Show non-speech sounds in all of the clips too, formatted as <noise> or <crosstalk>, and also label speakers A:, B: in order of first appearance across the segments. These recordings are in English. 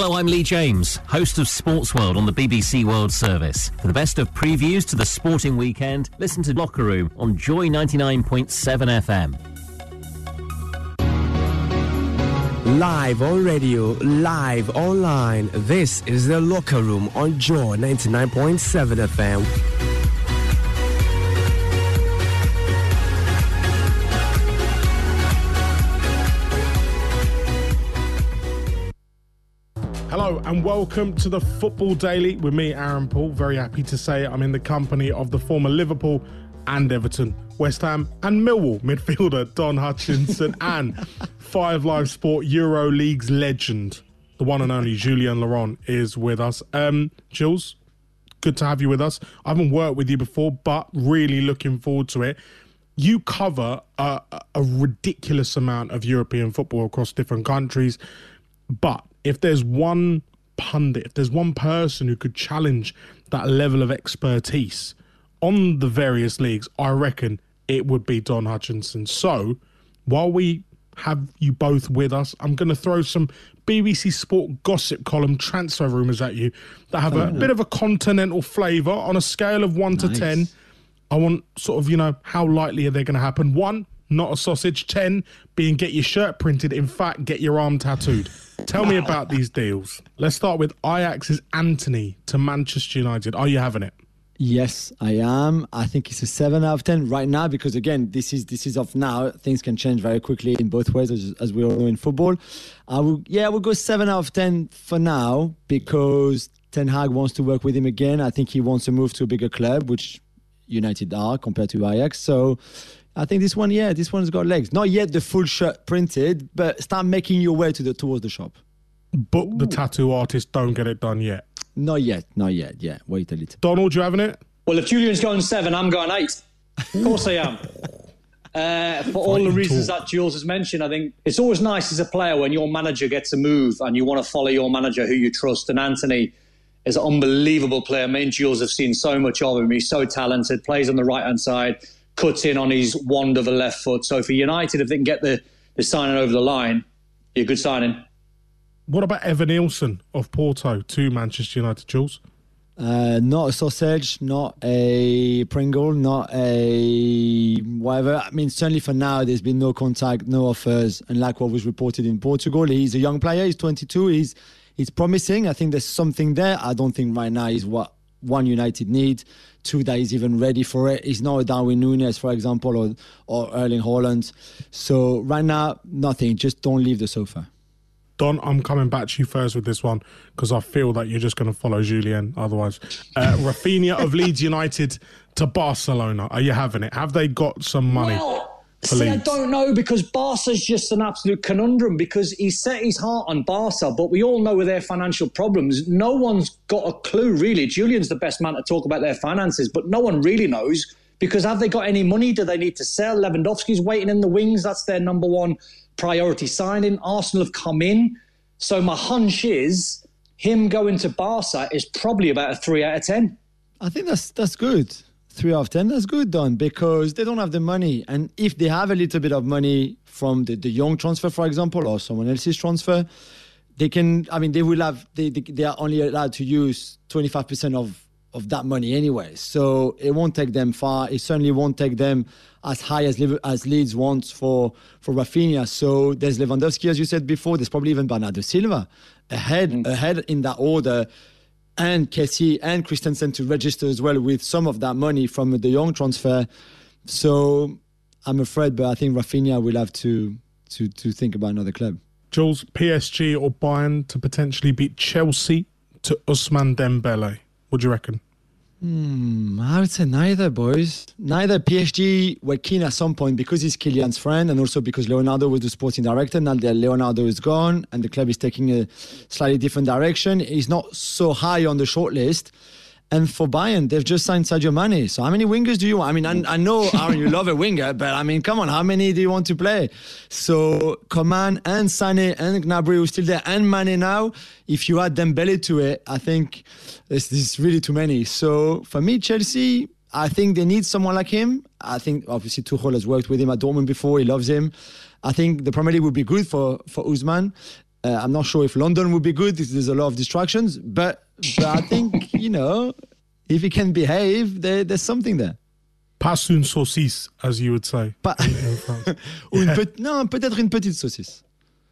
A: Hello, I'm Lee James, host of Sports World on the BBC World Service. For the best of previews to the sporting weekend, listen to Locker Room on Joy 99.7 FM.
B: Live on radio, live online. This is the Locker Room on Joy 99.7 FM.
C: And welcome to the Football Daily with me, Aaron Paul. Very happy to say I'm in the company of the former Liverpool and Everton, West Ham and Millwall midfielder Don Hutchinson <laughs> and Five Live Sport Euro League's legend, the one and only Julien Laurens, is with us. Um, Jules, good to have you with us. I haven't worked with you before, but really looking forward to it. You cover a, a ridiculous amount of European football across different countries, but if there's one pundit, if there's one person who could challenge that level of expertise on the various leagues, I reckon it would be Don Hutchinson. So while we have you both with us, I'm going to throw some BBC Sport gossip column transfer rumours at you that have a bit of a continental flavour on a scale of one to 10. I want sort of, you know, how likely are they going to happen? One, not a sausage. 10, being get your shirt printed. In fact, get your arm tattooed. Tell me about these deals. Let's start with Ajax's Antony to Manchester United. Are you having it?
D: Yes, I am. I think it's a seven out of ten right now because again, this is this is of now. Things can change very quickly in both ways, as, as we all know in football. I will, yeah, I will go seven out of ten for now because Ten Hag wants to work with him again. I think he wants to move to a bigger club, which United are compared to Ajax. So I think this one, yeah, this one's got legs. Not yet the full shirt printed, but start making your way to the towards the shop.
C: Book the tattoo artist, don't get it done yet.
D: Not yet, not yet. Yeah, wait a little.
C: Donald, you having it?
E: Well, if Julien's going seven, I'm going eight. Of course I am. Uh, for all the reasons
C: talk.
E: that Jules has mentioned, I think it's always nice as a player when your manager gets a move and you want to follow your manager who you trust. And Antony is an unbelievable player. Me and Jules have seen so much of him. He's so talented, plays on the right hand side, cuts in on his wand of a left foot. So for United, if they can get the, the signing over the line, be a good signing.
C: What about Evanilson of Porto to Manchester United, Jules?
D: Uh, not a sausage, not a Pringle, not a whatever. I mean, certainly for now, there's been no contact, no offers, and like what was reported in Portugal, he's a young player. He's 22. He's he's promising. I think there's something there. I don't think right now is what one United need. Two that is even ready for it. He's not a Darwin Núñez, for example, or or Erling Haaland. So right now, nothing. Just don't leave the sofa.
C: Don, I'm coming back to you first with this one because I feel that you're just going to follow Julien otherwise. Uh, <laughs> Raphinha of Leeds United to Barcelona. Are you having it? Have they got some money?
E: Well, see, I don't know because Barca's just an absolute conundrum because he set his heart on Barca, but we all know with their financial problems, no one's got a clue really. Julien's the best man to talk about their finances, but no one really knows Because have they got any money? Do they need to sell? Lewandowski's waiting in the wings. That's their number one priority signing. Arsenal have come in. So my hunch is him going to Barca is probably about a three out of 10.
D: I think that's that's good. Three out of 10, that's good, Don, because they don't have the money. And if they have a little bit of money from the, de Jong transfer, for example, or someone else's transfer, they can, I mean, they will have, they, they, they are only allowed to use 25% of of that money anyway. So it won't take them far. It certainly won't take them as high as as Leeds wants for for Raphinha. So there's Lewandowski, as you said before. There's probably even Bernardo Silva ahead mm. ahead in that order, and Kessie and Christensen to register as well with some of that money from de Jong transfer. So I'm afraid, but I think Raphinha will have to to to think about another club.
C: Jules, PSG or Bayern to potentially beat Chelsea to Ousmane Dembele. What do you reckon?
D: Hmm, I would say neither, boys. Neither. PSG were keen at some point because he's Kylian's friend and also because Leonardo was the sporting director. Now that Leonardo is gone and the club is taking a slightly different direction, he's not so high on the shortlist. And for Bayern, they've just signed Sadio Mane. So how many wingers do you want? I mean, I, I know, <laughs> Aaron, you love a winger, but I mean, come on, how many do you want to play? So Coman and Sane and Gnabry who's still there, and Mane now. If you add Dembele to it, I think this is really too many. So for me, Chelsea, I think they need someone like him. I think obviously Tuchel has worked with him at Dortmund before. He loves him. I think the Premier League would be good for for Ousmane. Uh, I'm not sure if London would be good. There's a lot of distractions, but but I think you know if he can behave, there, there's something there.
C: Pas une saucisse, as you would say.
D: Pas... <laughs> yeah. pe- non, peut-être une petite saucisse.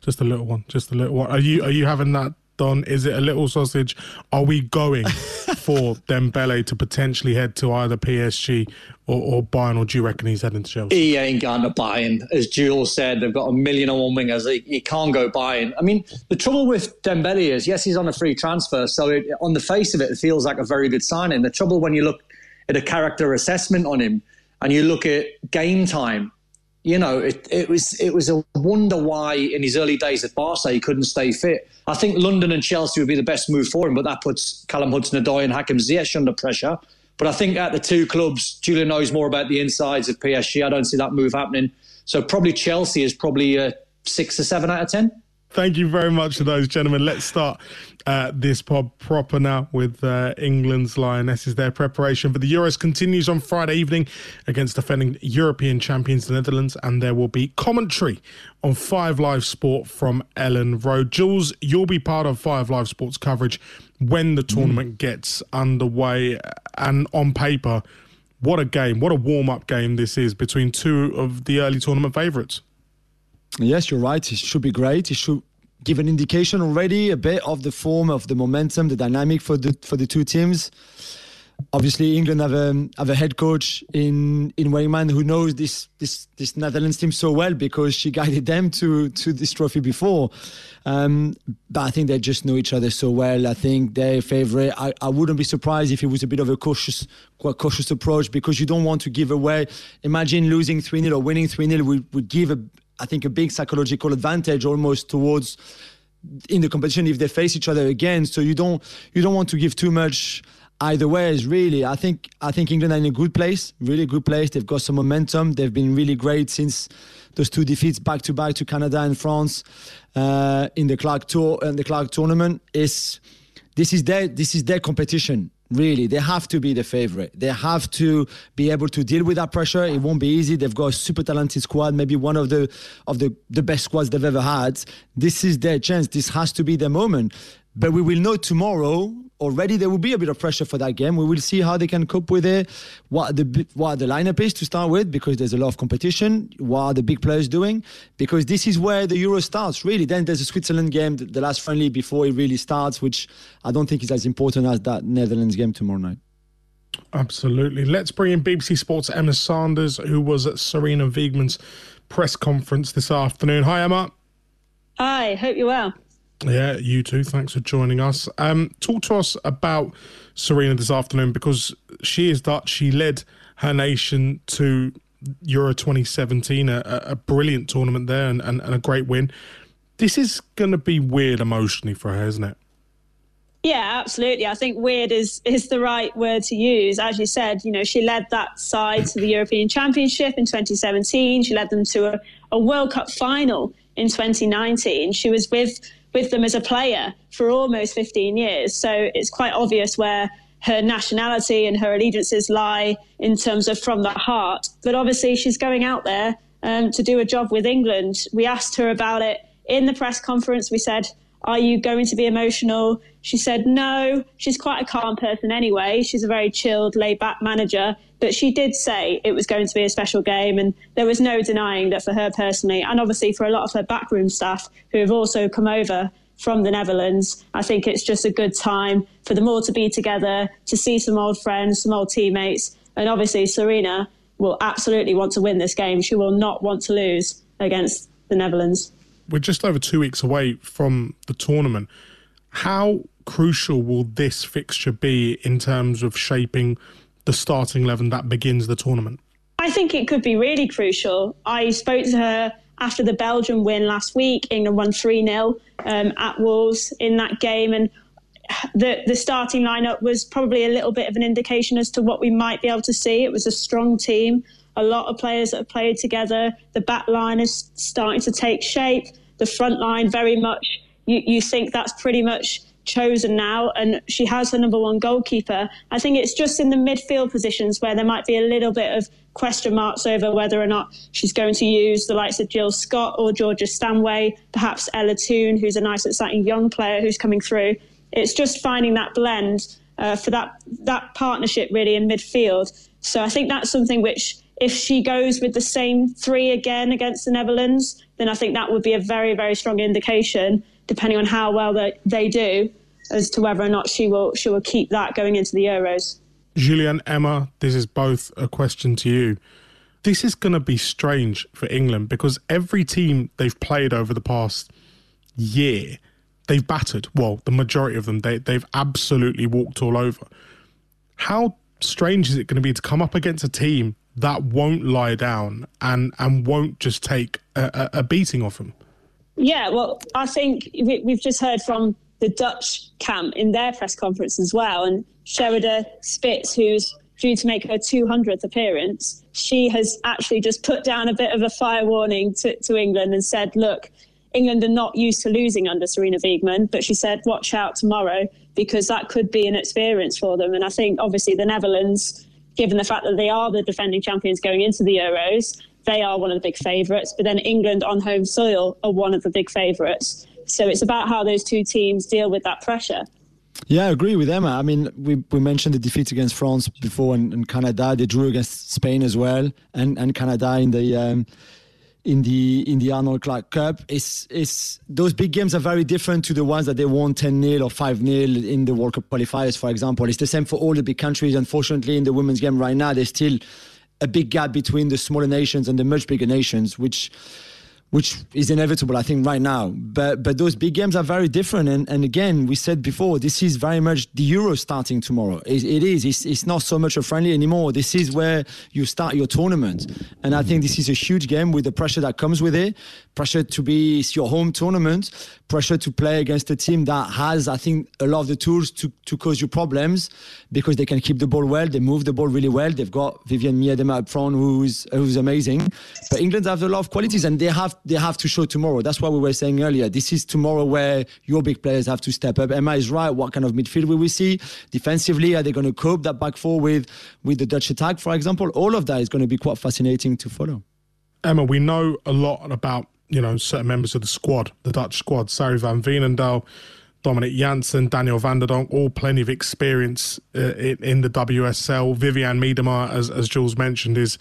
C: Just a little one. Just a little one. Are you are you having that done? Is it a little sausage? Are we going <laughs> for Dembele to potentially head to either PSG or, or Bayern, or do you reckon he's heading to Chelsea?
E: He ain't going to Bayern. As Jules said, they've got a million and one wingers. He, he can't go Bayern. I mean, the trouble with Dembele is, yes, he's on a free transfer, so it, on the face of it, it feels like a very good signing. The trouble when you look at a character assessment on him and you look at game time, you know, it, it was it was a wonder why in his early days at Barca he couldn't stay fit. I think London and Chelsea would be the best move for him, but that puts Callum Hudson-Odoi and Hakim Ziyech under pressure. But I think at the two clubs, Julien knows more about the insides of PSG. I don't see that move happening. So probably Chelsea is probably a six or seven out of ten.
C: Thank you very much to those gentlemen. Let's start uh, this pod proper now with uh, England's Lionesses. Their preparation for the Euros continues on Friday evening against defending European champions, the Netherlands, and there will be commentary on Five Live Sport from Elland Road. Jules, you'll be part of Five Live Sports coverage when the tournament mm. gets underway. And on paper, what a game, what a warm up game this is between two of the early tournament favourites.
D: Yes, you're right. It should be great. It should give an indication already a bit of the form, of the momentum, the dynamic for the for the two teams. Obviously, England have a have a head coach in in Wiegman who knows this this this Netherlands team so well because she <laughs> guided them to to this trophy before. Um, but I think they just know each other so well. I think they're favourite. I, I wouldn't be surprised if it was a bit of a cautious quite cautious approach because you don't want to give away. Imagine losing three 0 or winning three 0 would, would give a I think a big psychological advantage almost towards in the competition if they face each other again. So you don't you don't want to give too much either ways really. I think i think england are in a good place really good place. They've got some momentum. They've been really great since those two defeats back to back to canada and france uh, in the clark tour and the clark tournament. Is this is their this is their competition Really, they have to be the favorite. They have to be able to deal with that pressure. It won't be easy. They've got a super talented squad, maybe one of the of the, the best squads they've ever had. This is their chance. This has to be the moment. But we will know tomorrow already there will be a bit of pressure for that game. We will see how they can cope with it, what the what the lineup is to start with, because there's a lot of competition. What are the big players doing? Because this is where the Euro starts. Really, then there's a Switzerland game, the last friendly before it really starts, which I don't think is as important as that Netherlands game tomorrow night.
C: Absolutely. Let's bring in BBC Sports Emma Sanders, who was at Sarina Wiegman's press conference this afternoon. Hi, Emma.
F: Hi. Hope you're well.
C: Yeah, you too. Thanks for joining us. Um, talk to us about Sarina this afternoon because she is Dutch. She led her nation to Euro 2017, a, a brilliant tournament there and, and, and a great win. This is going to be weird emotionally for her, isn't it?
F: Yeah, absolutely. I think weird is is the right word to use. As you said, you know, she led that side to the European Championship in 2017. She led them to a, a World Cup final in 2019. She was with with them as a player for almost 15 years. So it's quite obvious where her nationality and her allegiances lie in terms of from the heart. But obviously, she's going out there um, to do a job with England. We asked her about it in the press conference. We said, Are you going to be emotional? She said, No. She's quite a calm person anyway. She's a very chilled, laid back manager. But she did say it was going to be a special game. And there was no denying that for her personally, and obviously for a lot of her backroom staff who have also come over from the Netherlands. I think it's just a good time for them all to be together, to see some old friends, some old teammates. And obviously, Sarina will absolutely want to win this game. She will not want to lose against the Netherlands.
C: We're just over two weeks away from the tournament. How crucial will this fixture be in terms of shaping the starting 11 that begins the tournament?
F: I think it could be really crucial. I spoke to her after the Belgium win last week. England won 3 0 um, at Wolves in that game. And the, the starting lineup was probably a little bit of an indication as to what we might be able to see. It was a strong team, a lot of players that have played together. The back line is starting to take shape. The front line, very much, you, you think that's pretty much chosen now, and she has her number one goalkeeper. I think it's just in the midfield positions where there might be a little bit of question marks over whether or not she's going to use the likes of Jill Scott or Georgia Stanway, perhaps Ella Toon, who's a nice, exciting young player who's coming through. It's just finding that blend uh, for that that partnership really in midfield. So I think that's something which, if she goes with the same three again against the Netherlands, then I think that would be a very very strong indication depending on how well they, they do, as to whether or not she will she will keep that going into the Euros.
C: Julien, Emma, this is both a question to you. This is going to be strange for England because every team they've played over the past year, they've battered. Well, the majority of them, they, they've absolutely walked all over. How strange is it going to be to come up against a team that won't lie down and, and won't just take a, a, beating off them?
F: Yeah, well, I think we've just heard from the Dutch camp in their press conference as well. And Sherida Spitse, who's due to make her 200th appearance, she has actually just put down a bit of a fire warning to, to England and said, look, England are not used to losing under Sarina Wiegman, but she said, watch out tomorrow because that could be an experience for them. And I think obviously the Netherlands, given the fact that they are the defending champions going into the Euros, they are one of the big favourites. But then England on home soil are one of the big favourites. So it's about how those two teams deal with that pressure.
D: Yeah, I agree with Emma. I mean, we, we mentioned the defeat against France before and, and Canada. They drew against Spain as well, and, and Canada in the um, in the in the Arnold Clark Cup. It's it's those big games are very different to the ones that they won 10 0 or 5 0 in the World Cup qualifiers, for example. It's the same for all the big countries. Unfortunately, in the women's game right now, there's still a big gap between the smaller nations and the much bigger nations, which which is inevitable, I think, right now. But but those big games are very different. And, and again, we said before, this is very much the Euro starting tomorrow. it, it is. It's, it's not so much a friendly anymore. This is where you start your tournament. And I think this is a huge game with the pressure that comes with it. Pressure to be it's your home tournament. Pressure to play against a team that has, I think, a lot of the tools to, to cause you problems because they can keep the ball well. They move the ball really well. They've got Vivianne Miedema up front, who's who's amazing. But England have a lot of qualities, and they have they have to show tomorrow. That's what we were saying earlier. This is tomorrow where your big players have to step up. Emma is right. What kind of midfield will we see? Defensively, are they going to cope that back four with, with the Dutch attack, for example? All of that is going to be quite fascinating to follow.
C: Emma, we know a lot about, you know, certain members of the squad, the Dutch squad, Sari van Veenendaal, Dominique Janssen, Danielle van de Donk, all plenty of experience uh, in, the WSL. Vivianne Miedema, as, as Jules mentioned, is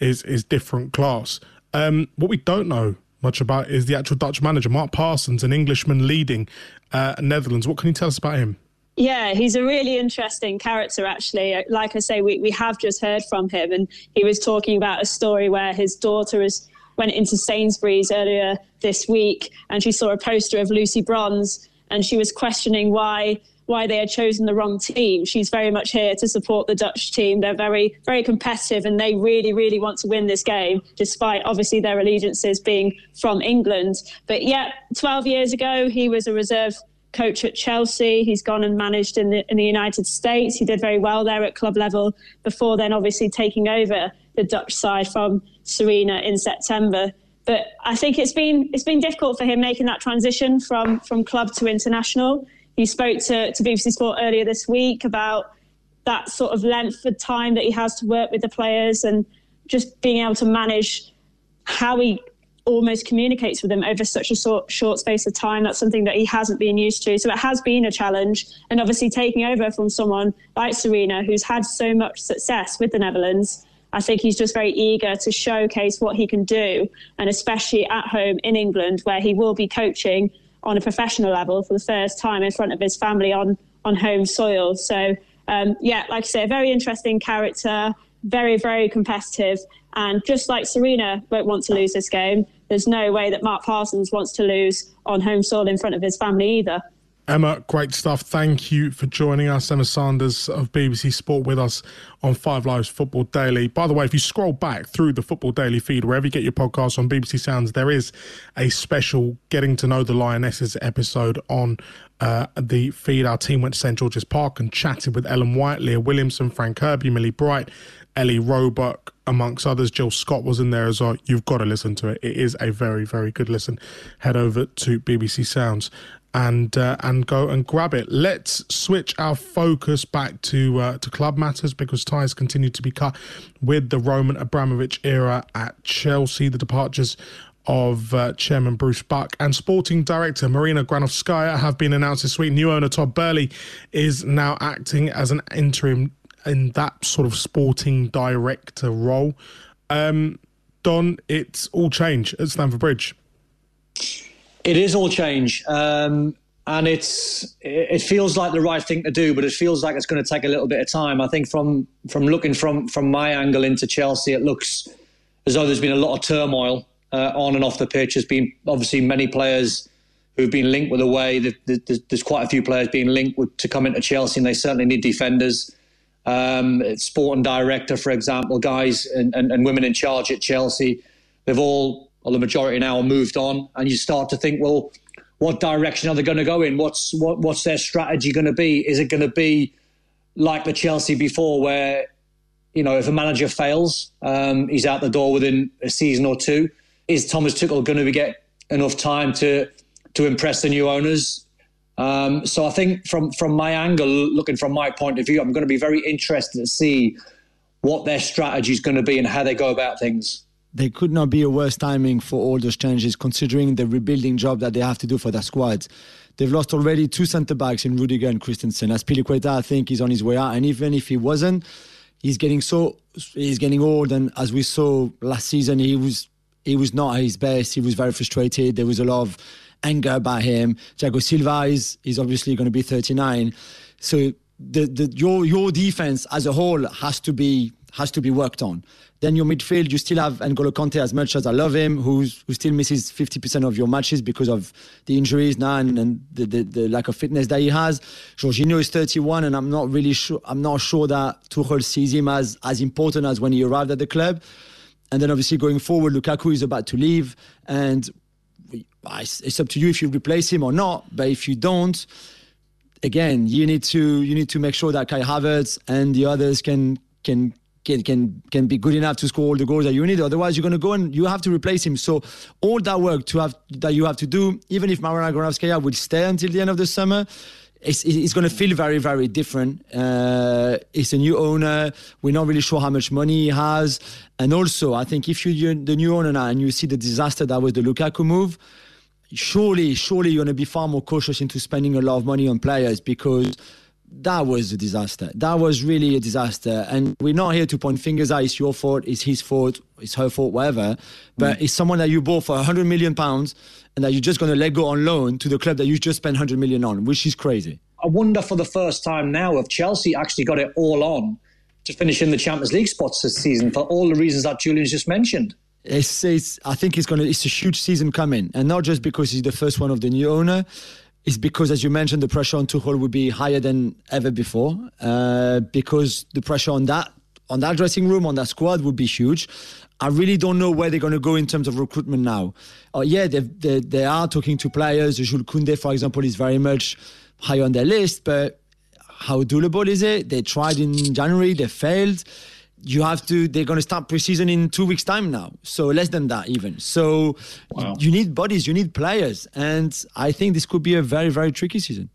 C: is is different class. Um, what we don't know much about is the actual Dutch manager, Mark Parsons, an Englishman leading uh, Netherlands. What can you tell us about him?
F: Yeah, he's a really interesting character, actually. Like I say, we, we have just heard from him, and he was talking about a story where his daughter is, went into Sainsbury's earlier this week and she saw a poster of Lucy Bronze and she was questioning why why they had chosen the wrong team. She's very much here to support the Dutch team. They're very, very competitive and they really, really want to win this game, despite obviously their allegiances being from England. But yeah, 12 years ago, he was a reserve coach at Chelsea. He's gone and managed in the in the United States. He did very well there at club level before then obviously taking over the Dutch side from Sarina in September. But I think it's been it's been difficult for him making that transition from from club to international. He spoke to, to BBC Sport earlier this week about that sort of length of time that he has to work with the players and just being able to manage how he almost communicates with them over such a short, short space of time. That's something that he hasn't been used to. So it has been a challenge. And obviously, taking over from someone like Sarina, who's had so much success with the Netherlands, I think he's just very eager to showcase what he can do. And especially at home in England, where he will be coaching on a professional level for the first time in front of his family on, on home soil. So, um, yeah, like I say, a very interesting character, very, very competitive. And just like Sarina won't want to lose this game, there's no way that Mark Parsons wants to lose on home soil in front of his family either.
C: Emma, great stuff. Thank you for joining us. Emma Sanders of BBC Sport with us on Five Lives Football Daily. By the way, if you scroll back through the Football Daily feed, wherever you get your podcasts on BBC Sounds, there is a special Getting to Know the Lionesses episode on uh, the feed. Our team went to St George's Park and chatted with Ellen White, Leah Williamson, Fran Kirby, Millie Bright, Ellie Roebuck, amongst others. Jill Scott was in there as well. You've got to listen to it. It is a very, very good listen. Head over to BBC Sounds and uh, and go and grab it. Let's switch our focus back to uh, to club matters because ties continue to be cut with the Roman Abramovich era at Chelsea. The departures of uh, Chairman Bruce Buck and Sporting Director Marina Granovskaya have been announced this week. New owner Todd Boehly is now acting as an interim in that sort of sporting director role. Um, Don, it's all change at Stamford Bridge.
E: It is all change. Um, and it's it feels like the right thing to do, but it feels like it's going to take a little bit of time. I think from from looking from from my angle into Chelsea, it looks as though there's been a lot of turmoil uh, on and off the pitch. There's been obviously many players who've been linked with away. There's quite a few players being linked with, to come into Chelsea, and they certainly need defenders. Um, sport and director, for example, guys and, and, and women in charge at Chelsea, they've all or the majority now moved on, and you start to think, well, what direction are they going to go in? What's what, what's their strategy going to be? Is it going to be like the Chelsea before, where you know if a manager fails, um, he's out the door within a season or two? Is Thomas Tuchel going to get enough time to to impress the new owners? Um, so I think from from my angle, looking from my point of view, I'm going to be very interested to see what their strategy is going to be and how they go about things
D: there could not be a worse timing for all those changes, considering the rebuilding job that they have to do for their squad. They've lost already two centre backs in Rudiger and Christensen. Azpilicueta, I think, is on his way out, and even if he wasn't, he's getting so he's getting old. And as we saw last season, he was he was not at his best. He was very frustrated. There was a lot of anger about him. Thiago Silva is is obviously going to be 39, so the, the your your defense as a whole has to be has to be worked on. Then your midfield, you still have N'Golo Kante, as much as I love him, who's, who still misses 50% of your matches because of the injuries now and, and the, the, the, lack of fitness that he has. Jorginho is 31, and I'm not really sure, I'm not sure that Tuchel sees him as, as important as when he arrived at the club. And then obviously going forward, Lukaku is about to leave, and it's up to you if you replace him or not. But if you don't, again, you need to you need to make sure that Kai Havertz and the others can can can can can be good enough to score all the goals that you need. Otherwise, you're going to go and you have to replace him. So all that work to have that you have to do, even if Marina Granovskaya will stay until the end of the summer. It's, it's going to feel very, very different. Uh, it's a new owner. We're not really sure how much money he has. And also, I think if you're the new owner now and you see the disaster that was the Lukaku move, surely, surely you're going to be far more cautious into spending a lot of money on players because that was a disaster. That was really a disaster. And we're not here to point fingers at it's your fault, it's his fault, it's her fault, whatever. But mm. it's someone that you bought for 100 million pounds and that you're just going to let go on loan to the club that you just spent 100 million on, which is crazy.
E: I wonder for the first time now if Chelsea actually got it all on to finish in the Champions League spots this season for all the reasons that Julien's just mentioned.
D: It's, it's, I think it's going to, it's a huge season coming. And not just because he's the first one of the new owner is because, as you mentioned, the pressure on Tuchel would be higher than ever before. Uh, because the pressure on that on that dressing room, on that squad would be huge. I really don't know where they're going to go in terms of recruitment now. Uh, yeah, they, they, they are talking to players. Jules Koundé, for example, is very much high on their list, but how doable is it? They tried in January, they failed. You have to, they're going to start preseason in two weeks' time now. So less than that, even. So wow. you need bodies, you need players. And I think this could be a very, very tricky season.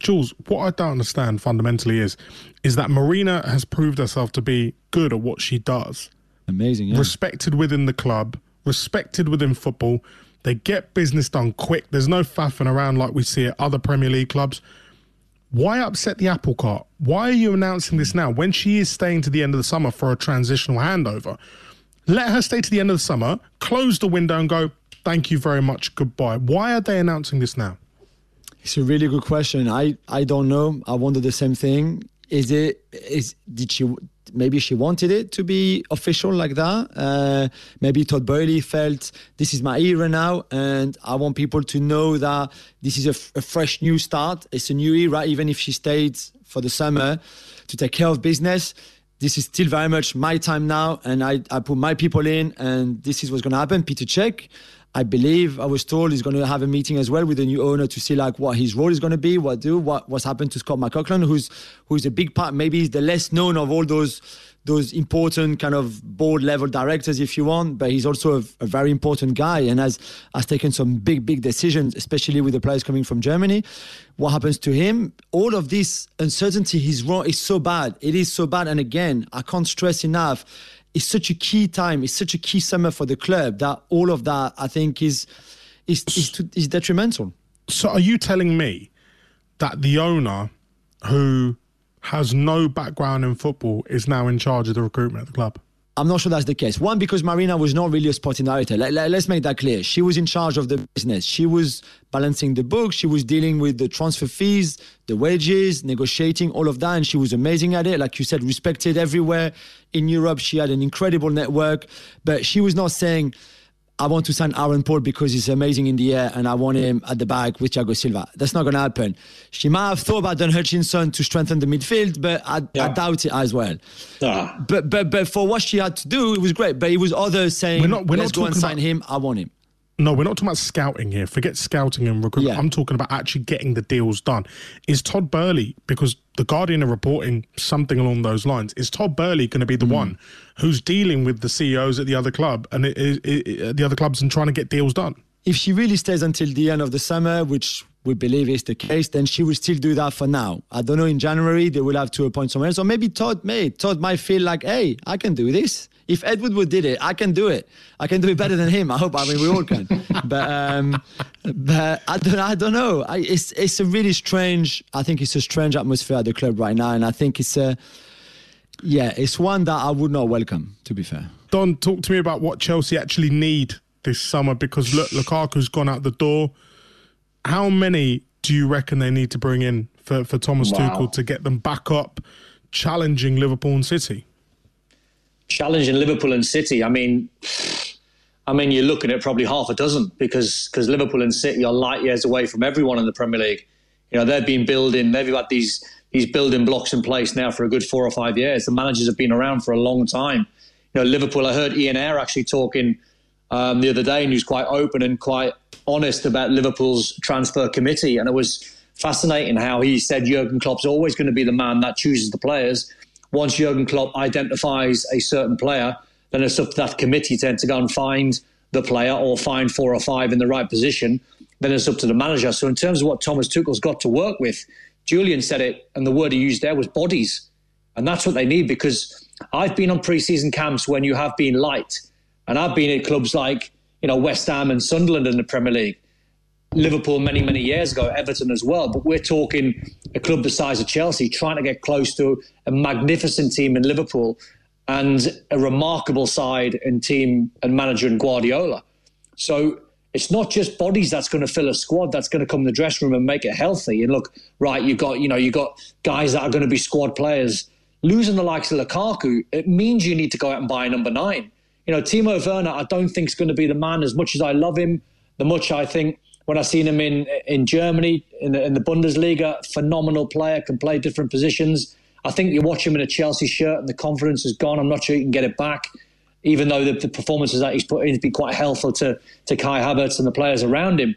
C: Jules, what I don't understand fundamentally is is that Marina has proved herself to be good at what she does.
D: Amazing, yeah.
C: Respected within the club, respected within football. They get business done quick. There's no faffing around like we see at other Premier League clubs. Why upset the apple cart? Why are you announcing this now when she is staying to the end of the summer for a transitional handover? Let her stay to the end of the summer, close the window and go, thank you very much, goodbye. Why are they announcing this now?
D: It's a really good question. I, I don't know. I wonder the same thing. Is it is did she maybe she wanted it to be official like that? Uh, maybe Todd Boehly felt this is my era now, and I want people to know that this is a, fresh new start. It's a new era, even if she stayed for the summer to take care of business this is still very much my time now, and I, I put my people in, and this is what's going to happen. Peter Cech, I believe I was told he's going to have a meeting as well with the new owner to see like what his role is going to be, what do, what what's happened to Scott McLachlan, who's who's a big part, maybe he's the less known of all those those important kind of board level directors, if you want, but he's also a, a, very important guy and has has taken some big big decisions, especially with the players coming from Germany. What happens to him? All of this uncertainty, he's wrong, is so bad. It is so bad, and again, I can't stress enough it's such a key time. It's such a key summer for the club that all of that I think is is is, is detrimental.
C: So, are you telling me that the owner, who has no background in football, is now in charge of the recruitment at the club?
D: I'm not sure that's the case. One, because Marina was not really a sporting director. Let, let, let's make that clear. She was in charge of the business. She was balancing the books. She was dealing with the transfer fees, the wages, negotiating, all of that. And she was amazing at it. Like you said, respected everywhere in Europe. She had an incredible network. But she was not saying, I want to sign Aaron Paul because he's amazing in the air and I want him at the back with Thiago Silva. That's not going to happen. She might have thought about Don Hutchinson to strengthen the midfield, but I, yeah. I doubt it as well. Ah. But but but for what she had to do, it was great. But it was others saying, we're not, we're let's not go and sign about, him. I want him.
C: No, we're not talking about scouting here. Forget scouting and recruitment. Yeah. I'm talking about actually getting the deals done. Is Todd Boehly, because the Guardian are reporting something along those lines, is Todd Boehly going to be the mm. one who's dealing with the CEOs at the other club and it, it, it, the other clubs and trying to get deals done?
D: If she really stays until the end of the summer, which we believe is the case, then she will still do that for now. I don't know. In January, they will have to appoint someone else, or maybe Todd may. Todd might feel like, hey, I can do this if Ed Woodward did it, I can do it. I can do it better than him. I hope. I mean, we all can. <laughs> but um, but I don't. I don't know. I, it's it's a really strange. I think it's a strange atmosphere at the club right now, and I think it's a yeah, it's one that I would not welcome. To be fair,
C: Don, talk to me about what Chelsea actually need this summer because look, Lukaku's gone out the door. How many do you reckon they need to bring in for, for Thomas wow. Tuchel to get them back up, challenging Liverpool and City?
E: Challenging Liverpool and City. I mean, I mean, you're looking at probably half a dozen because because Liverpool and City are light years away from everyone in the Premier League. You know, they've been building, they've got these these building blocks in place now for a good four or five years. The managers have been around for a long time. You know, Liverpool. I heard Ian Ayre actually talking um, the other day, and he was quite open and quite honest about Liverpool's transfer committee, and it was fascinating how he said Jurgen Klopp's always going to be the man that chooses the players once Jurgen Klopp identifies a certain player, then it's up to that committee then to go and find the player or find four or five in the right position. Then it's up to the manager. So in terms of what Thomas Tuchel's got to work with, Julien said it, and the word he used there was bodies, and that's what they need because I've been on pre-season camps when you have been light, and I've been at clubs like you know West Ham and Sunderland in the Premier League. Liverpool many, many years ago, Everton as well. But we're talking a club the size of Chelsea trying to get close to a magnificent team in Liverpool and a remarkable side and team and manager in Guardiola. So it's not just bodies that's going to fill a squad that's going to come in the dressing room and make it healthy. And look, right, you got you know you got guys that are going to be squad players. Losing the likes of Lukaku, it means you need to go out and buy a number nine. You know, Timo Werner, I don't think is going to be the man as much as I love him. The much I think when I seen him in in Germany in the, in the Bundesliga, phenomenal player, can play different positions. I think you watch him in a Chelsea shirt and the confidence is gone. I'm not sure you can get it back, even though the, the performances that he's put in have been quite helpful to, to Kai Havertz and the players around him.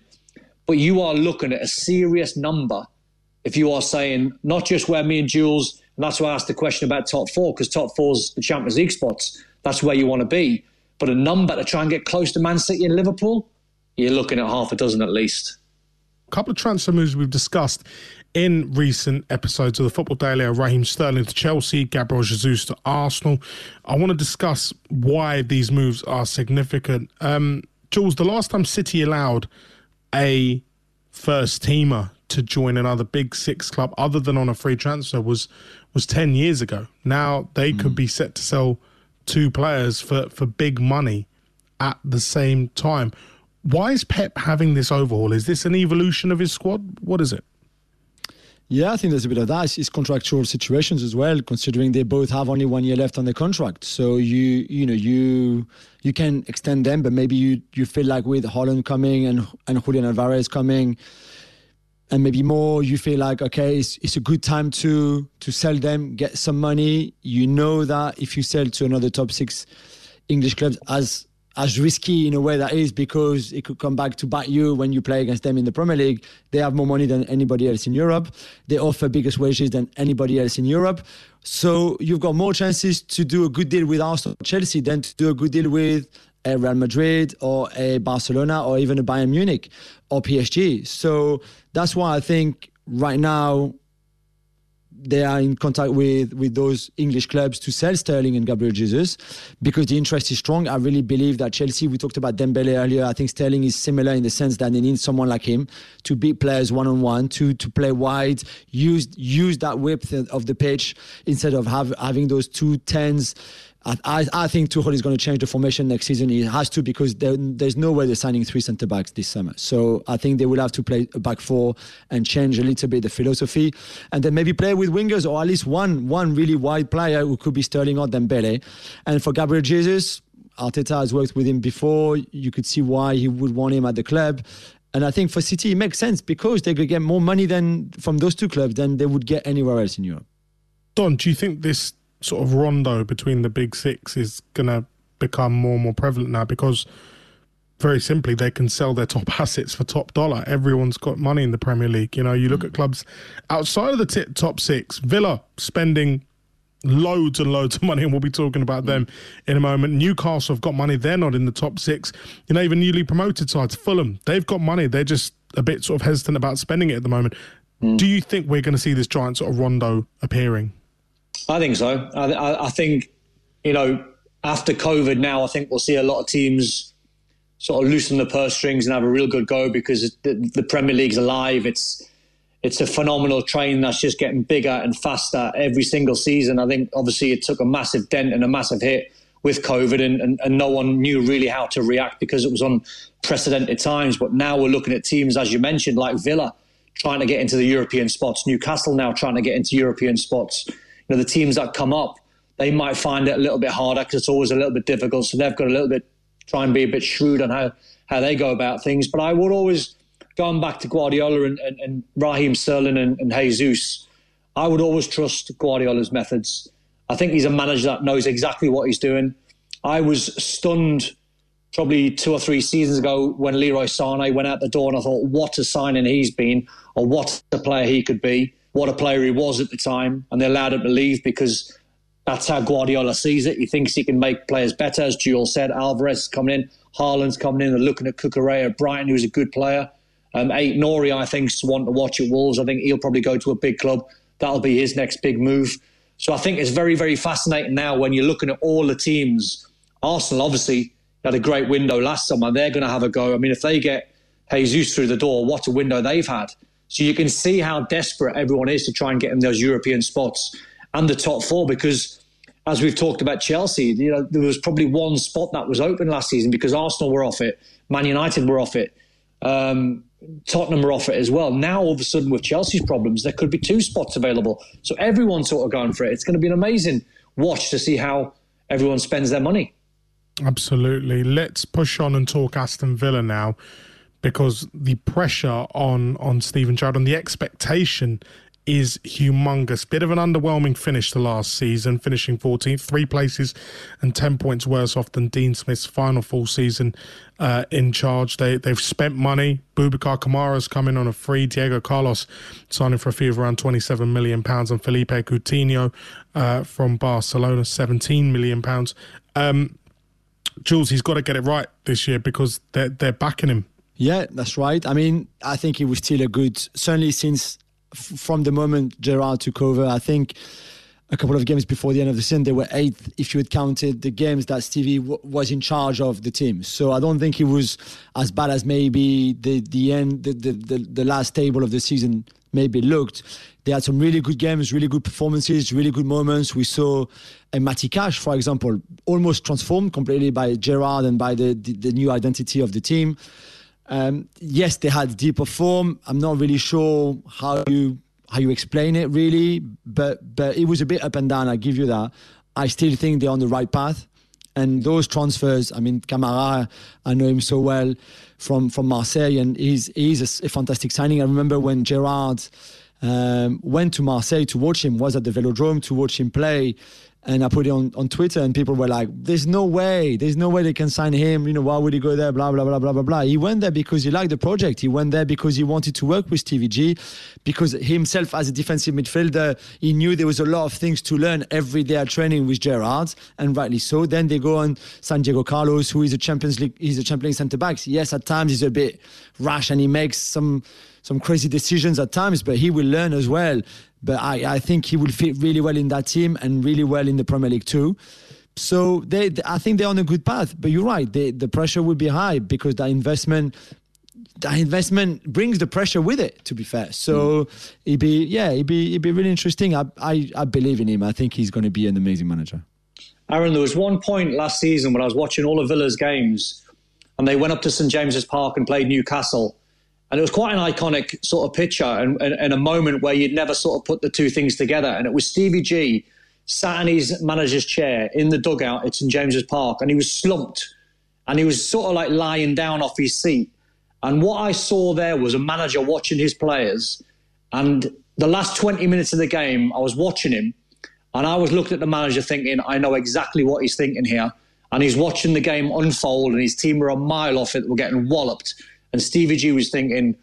E: But you are looking at a serious number if you are saying not just where me and Jules, and that's why I asked the question about top four, because top four's the Champions League spots. That's where you want to be. But a number to try and get close to Man City and Liverpool, you're looking at half a dozen at least.
C: A couple of transfer moves we've discussed in recent episodes of the Football Daily are Raheem Sterling to Chelsea, Gabriel Jesus to Arsenal. I want to discuss why these moves are significant. Um, Jules, the last time City allowed a first teamer to join another big six club other than on a free transfer was was 10 years ago. Now they mm. could be set to sell two players for, for big money at the same time. Why is Pep having this overhaul? Is this an evolution of his squad? What is it?
D: Yeah, I think there's a bit of that. It's contractual situations as well, considering they both have only one year left on the contract. So you you know you you can extend them, but maybe you you feel like with Haaland coming and and Julian Alvarez coming, and maybe more, you feel like okay, it's, it's a good time to to sell them, get some money. You know that if you sell to another top six English clubs, as as risky in a way that is because it could come back to bite you when you play against them in the Premier League. They have more money than anybody else in Europe. They offer biggest wages than anybody else in Europe. So you've got more chances to do a good deal with Arsenal, Chelsea, than to do a good deal with a Real Madrid or a Barcelona or even a Bayern Munich or PSG. So that's why I think right now they are in contact with with those English clubs to sell Sterling and Gabriel Jesus because the interest is strong. I really believe that Chelsea. We talked about Dembele earlier. I think Sterling is similar in the sense that they need someone like him to beat players one on one, to to play wide, use use that width of the pitch instead of have, having those two tens I, I, think Tuchel is going to change the formation next season. He has to because there, there's no way they're signing three centre backs this summer. So I think they will have to play a back four and change a little bit the philosophy, and then maybe play with wingers or at least one one really wide player who could be Sterling or Dembele. And for Gabriel Jesus, Arteta has worked with him before. You could see why he would want him at the club. And I think for City it makes sense because they could get more money than from those two clubs than they would get anywhere else in Europe.
C: Don, do you think this sort of rondo between the big six is going to become more and more prevalent now because very simply they can sell their top <laughs> assets for top dollar. Everyone's got money in the Premier League. You know, you look mm. at clubs outside of the t- top six, Villa spending loads and loads of money, and we'll be talking about them in a moment. Newcastle have got money; they're not in the top six. You know, even newly promoted sides, Fulham, they've got money; they're just a bit sort of hesitant about spending it at the moment. Mm. Do you think we're going to see this giant sort of rondo appearing?
E: I think so. I, I, think, you know, after COVID now, I think we'll see a lot of teams sort of loosen the purse strings and have a real good go because the, the Premier League's alive. It's it's a phenomenal train that's just getting bigger and faster every single season. I think obviously it took a massive dent and a massive hit with COVID, and, and, and no one knew really how to react because it was on unprecedented times. But now we're looking at teams, as you mentioned, like Villa trying to get into the European spots, Newcastle now trying to get into European spots know, the teams that come up, they might find it a little bit harder because it's always a little bit difficult. So they've got a little bit, try and be a bit shrewd on how, how they go about things. But I would always, going back to Guardiola and, and, and Raheem Sterling and, and Jesus, I would always trust Guardiola's methods. I think he's a manager that knows exactly what he's doing. I was stunned probably two or three seasons ago when Leroy Sane went out the door and I thought, what a signing he's been or what a player he could be what a player he was at the time, and they allowed him to leave because that's how Guardiola sees it. He thinks he can make players better, as Jules said. Alvarez coming in, Haaland's coming in, they're looking at Cucurella, Brighton, who's a good player. Um, Aït-Nouri, I think, is one to watch at Wolves. I think he'll probably go to a big club. That'll be his next big move. So I think it's very, very fascinating now when you're looking at all the teams. Arsenal obviously had a great window last summer. They're going to have a go. I mean, if they get Jesus through the door, what a window they've had. So you can see how desperate everyone is to try and get in those European spots and the top four because as we've talked about Chelsea, you know, there was probably one spot that was open last season because Arsenal were off it, Man United were off it, um, Tottenham were off it as well. Now all of a sudden with Chelsea's problems, there could be two spots available. So everyone's sort of going for it. It's going to be an amazing watch to see how everyone spends their money.
C: Absolutely. Let's push on and talk Aston Villa now because the pressure on on Steven Gerrard and the expectation is humongous. Bit of an underwhelming finish to last season, finishing 14th, three places and 10 points worse off than Dean Smith's final full season uh, in charge. They, they've spent money. Boubacar Kamara's coming on a free. Diego Carlos signing for a fee of around £27 million. And Felipe Coutinho uh, from Barcelona, £17 million. Um, Jules, he's got to get it right this year because they're, they're backing him.
D: Yeah, that's right. I mean, I think he was still a good, certainly since f- from the moment Gerrard took over, I think a couple of games before the end of the season, they were eighth if you had counted the games that Stevie w- was in charge of the team. So I don't think he was as bad as maybe the the end the, the, the, the last table of the season maybe looked. They had some really good games, really good performances, really good moments. We saw a Matty Cash, for example, almost transformed completely by Gerrard and by the, the, the new identity of the team. Um, yes, they had deeper form. I'm not really sure how you how you explain it really, but but it was a bit up and down. I give you that. I still think they're on the right path. And those transfers, I mean, Camara, I know him so well from from Marseille, and he's he's a, a fantastic signing. I remember when Gerrard um, went to Marseille to watch him, was at the Velodrome to watch him play, and I put it on, on Twitter, and people were like, "There's no way, there's no way they can sign him. You know, why would he go there? Blah blah blah blah blah blah." He went there because he liked the project. He went there because he wanted to work with TVG, because himself as a defensive midfielder, he knew there was a lot of things to learn every day at training with Gerrard, and rightly so. Then they go on San Diego Carlos, who is a Champions League, he's a Champions League centre back. Yes, at times he's a bit rash and he makes some some crazy decisions at times, but he will learn as well but I, I think he will fit really well in that team and really well in the Premier League too. So they, I think they're on a good path. But you're right, they, the pressure will be high because that investment, that investment brings the pressure with it. To be fair, so mm. it'd be yeah, it'd be it'd be really interesting. I, I I believe in him. I think he's going to be an amazing manager.
E: Aaron, there was one point last season when I was watching all of Villa's games, and they went up to St James's Park and played Newcastle and it was quite an iconic sort of picture and, and, and, a moment where you'd never sort of put the two things together. And it was Stevie G sat in his manager's chair in the dugout at St James's Park and he was slumped and he was sort of like lying down off his seat. And what I saw there was a manager watching his players. And the last 20 minutes of the game, I was watching him and I was looking at the manager thinking, I know exactly what he's thinking here. And he's watching the game unfold and his team were a mile off it, were getting walloped and Stevie G was thinking,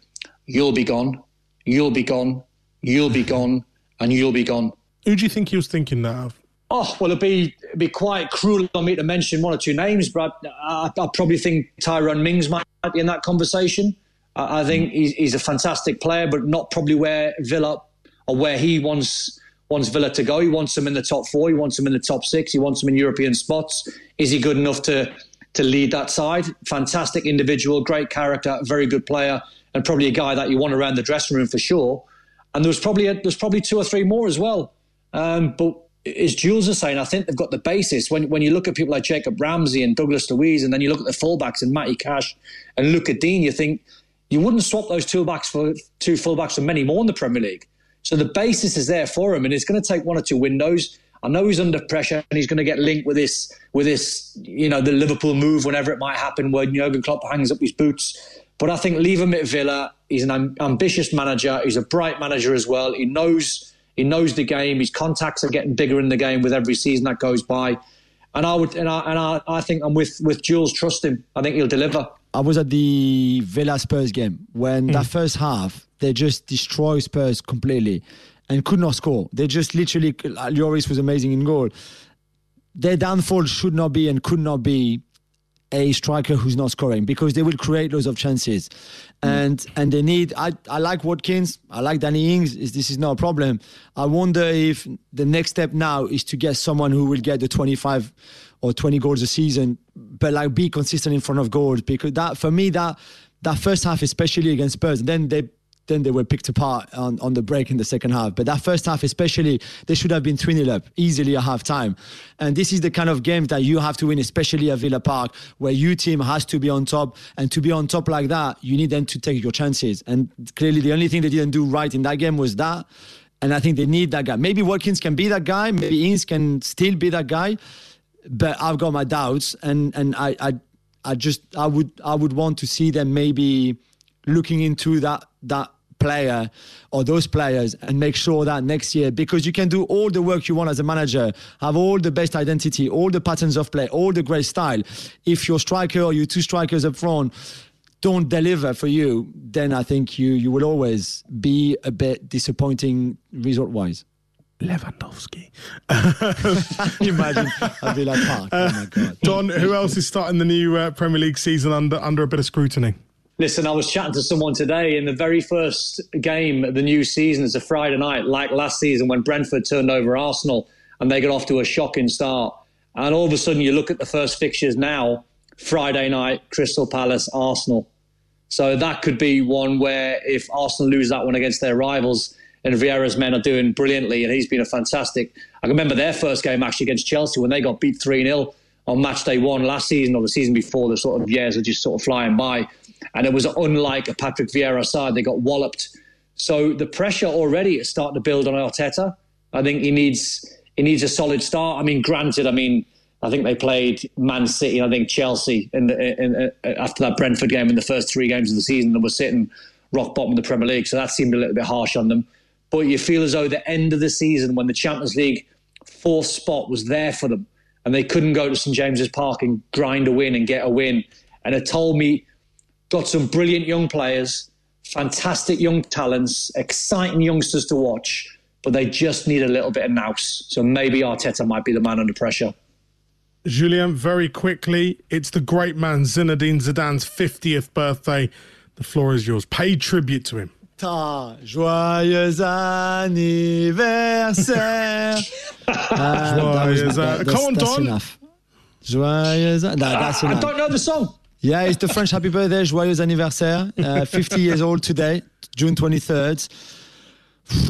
E: you'll be gone, you'll be gone, you'll be gone, and you'll be gone.
C: Who do you think he was thinking that of?
E: Oh, well, it'd be, it'd be quite cruel of me to mention one or two names, but I, I probably think Tyrone Mings might be in that conversation. I, I think he's, he's, a fantastic player, but not probably where Villa or where he wants wants Villa to go. He wants them in the top four. He wants them in the top six. He wants them in European spots. Is he good enough to to lead that side. Fantastic individual, great character, very good player, and probably a guy that you want around the dressing room for sure. And there was probably a, there's probably two or three more as well. Um, but as Jules is saying, I think they've got the basis. When when you look at people like Jacob Ramsey and Douglas Luiz, and then you look at the fullbacks and Matty Cash and Lucas Digne, you think you wouldn't swap those two backs for two fullbacks for many more in the Premier League. So the basis is there for him, and it's going to take one or two windows. I know he's under pressure and he's going to get linked with this, with this, you know, the Liverpool move whenever it might happen when Jurgen Klopp hangs up his boots. But I think leave him at Villa. He's an ambitious manager. He's a bright manager as well. He knows he knows the game. His contacts are getting bigger in the game with every season that goes by. And I would and I and I, I think I'm with with Jules. Trust him. I think he'll deliver.
D: I was at the Villa Spurs game when mm. that first half they just destroy Spurs completely and could not score. They just literally, Lloris was amazing in goal. Their downfall should not be and could not be a striker who's not scoring because they will create loads of chances. And mm. and they need I, I like Watkins, I like Danny Ings, this is not a problem. I wonder if the next step now is to get someone who will get the 25 or 20 goals a season, but like be consistent in front of goals because that for me that that first half, especially against Spurs, then they then they were picked apart on, on the break in the second half. But that first half, especially, they should have been 3 0 up easily at half time. And this is the kind of game that you have to win, especially at Villa Park, where your team has to be on top. And to be on top like that, you need them to take your chances. And clearly, the only thing they didn't do right in that game was that. And I think they need that guy. Maybe Watkins can be that guy. Maybe Ings can still be that guy. But I've got my doubts. And, and I, I, I just, I would, I would want to see them maybe looking into that that player or those players and make sure that next year, because you can do all the work you want as a manager, have all the best identity, all the patterns of play, all the great style. If your striker or your two strikers up front don't deliver for you, then I think you you will always be a bit disappointing result wise.
C: Lewandowski. <laughs>
D: Imagine I'd be like, Park. oh my god.
C: Don, who else is starting the new uh, Premier League season under under a bit of scrutiny?
E: Listen, I was chatting to someone today in the very first game of the new season. It's a Friday night, like last season when Brentford turned over Arsenal and they got off to a shocking start. And all of a sudden, you look at the first fixtures now Friday night, Crystal Palace, Arsenal. So that could be one where if Arsenal lose that one against their rivals, and Vieira's men are doing brilliantly, and he's been a fantastic. I remember their first game actually against Chelsea when they got beat 3 0 on match day one last season or the season before. The sort of years are just sort of flying by. And it was unlike a Patrick Vieira side, they got walloped. So the pressure already is starting to build on Arteta. I think he needs he needs a solid start. I mean, granted, I mean, I think they played Man City I think Chelsea in the, in, in, after that Brentford game in the first three games of the season and were sitting rock bottom of the Premier League. So that seemed a little bit harsh on them. But you feel as though the end of the season, when the Champions League fourth spot was there for them, and they couldn't go to St James's Park and grind a win and get a win, and it told me got some brilliant young players, fantastic young talents, exciting youngsters to watch, but they just need a little bit of nous. So maybe Arteta might be the man under pressure.
C: Julien, very quickly, it's the great man Zinedine Zidane's 50th birthday. The floor is yours. Pay tribute to him.
D: Ta joyeux anniversaire. Uh,
C: Joyeux an- Come on,
D: that's
C: Don.
D: enough. Joyeux an- that, that's
E: I
D: enough.
E: don't know the song.
D: Yeah, it's the French happy birthday, joyeux anniversaire. Uh, 50 years old today, June 23rd.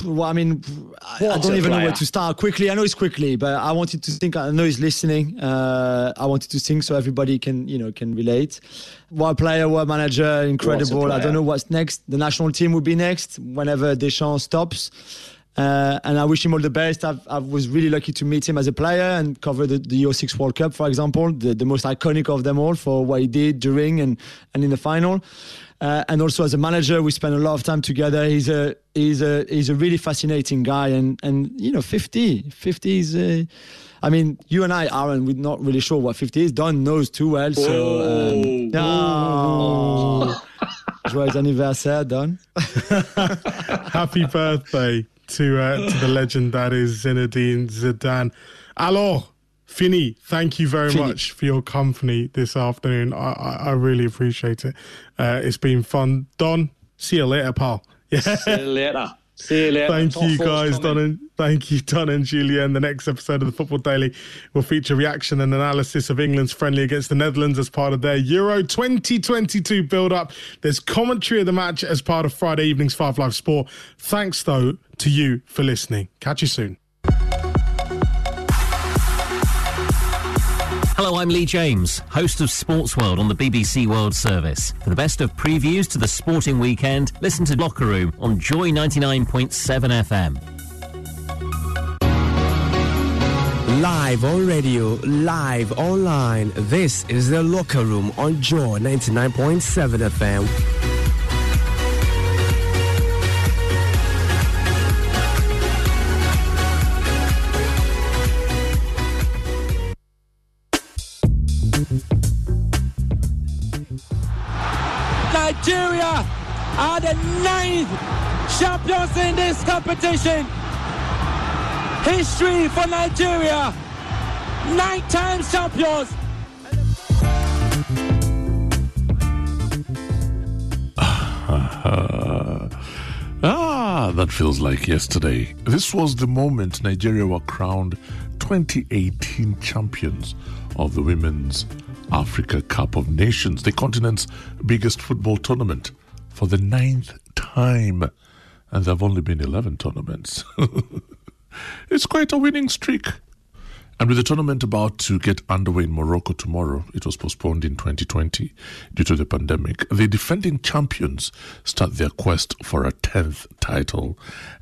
D: Well, I mean, I, I don't even know where to start. Quickly, I know it's quickly, but I wanted to think. I know he's listening. Uh, I wanted to sing so everybody can, you know, can relate. What a player, what a manager, incredible. I
E: player.
D: don't know what's next. The national team will be next whenever Deschamps stops. Uh, and I wish him all the best. I've, I was really lucky to meet him as a player and cover the, the 06 World Cup, for example, the, the most iconic of them all for what he did during and, and in the final. Uh, and also as a manager, we spent a lot of time together. He's a he's a he's a really fascinating guy, and and you know, 50, 50 is. Uh, I mean, you and I, Aaron, we're not really sure what 50 is. Don knows too well. So, um, no. <laughs> Joyeux anniversaire, Don. <laughs>
C: Happy birthday to uh, to the legend that is Zinedine Zidane. Alors, Fini, thank you very
D: Fini.
C: much for your company this afternoon. I, I, I really appreciate it. Uh, it's been fun. Don, see you later, pal. Yeah. <laughs>
E: See you later. See you later.
C: Thank
E: Top
C: you, guys. Don and thank you, Don and Julien. The next episode of the Football Daily will feature reaction and analysis of England's friendly against the Netherlands as part of their Euro 2022 build-up. There's commentary of the match as part of Friday evening's Five Live Sport. Thanks though to you for listening. Catch you soon.
A: Hello, I'm Lee James, host of Sports World on the BBC World Service. For the best of previews to the sporting weekend, listen to Locker Room on Joy 99.7 FM.
B: Live on radio, live online. This is the locker room on Joy 99.7 FM.
G: Are the ninth champions in this competition. History for Nigeria. Nine times champions. <laughs>
H: Ah, that feels like yesterday. This was the moment Nigeria were crowned 2018 champions of the Women's Africa Cup of Nations, the continent's biggest football tournament, for the ninth time. And there have only been 11 tournaments. <laughs> it's quite a winning streak. And with the tournament about to get underway in Morocco tomorrow, it was postponed in 2020 due to the pandemic. The defending champions start their quest for a 10th title.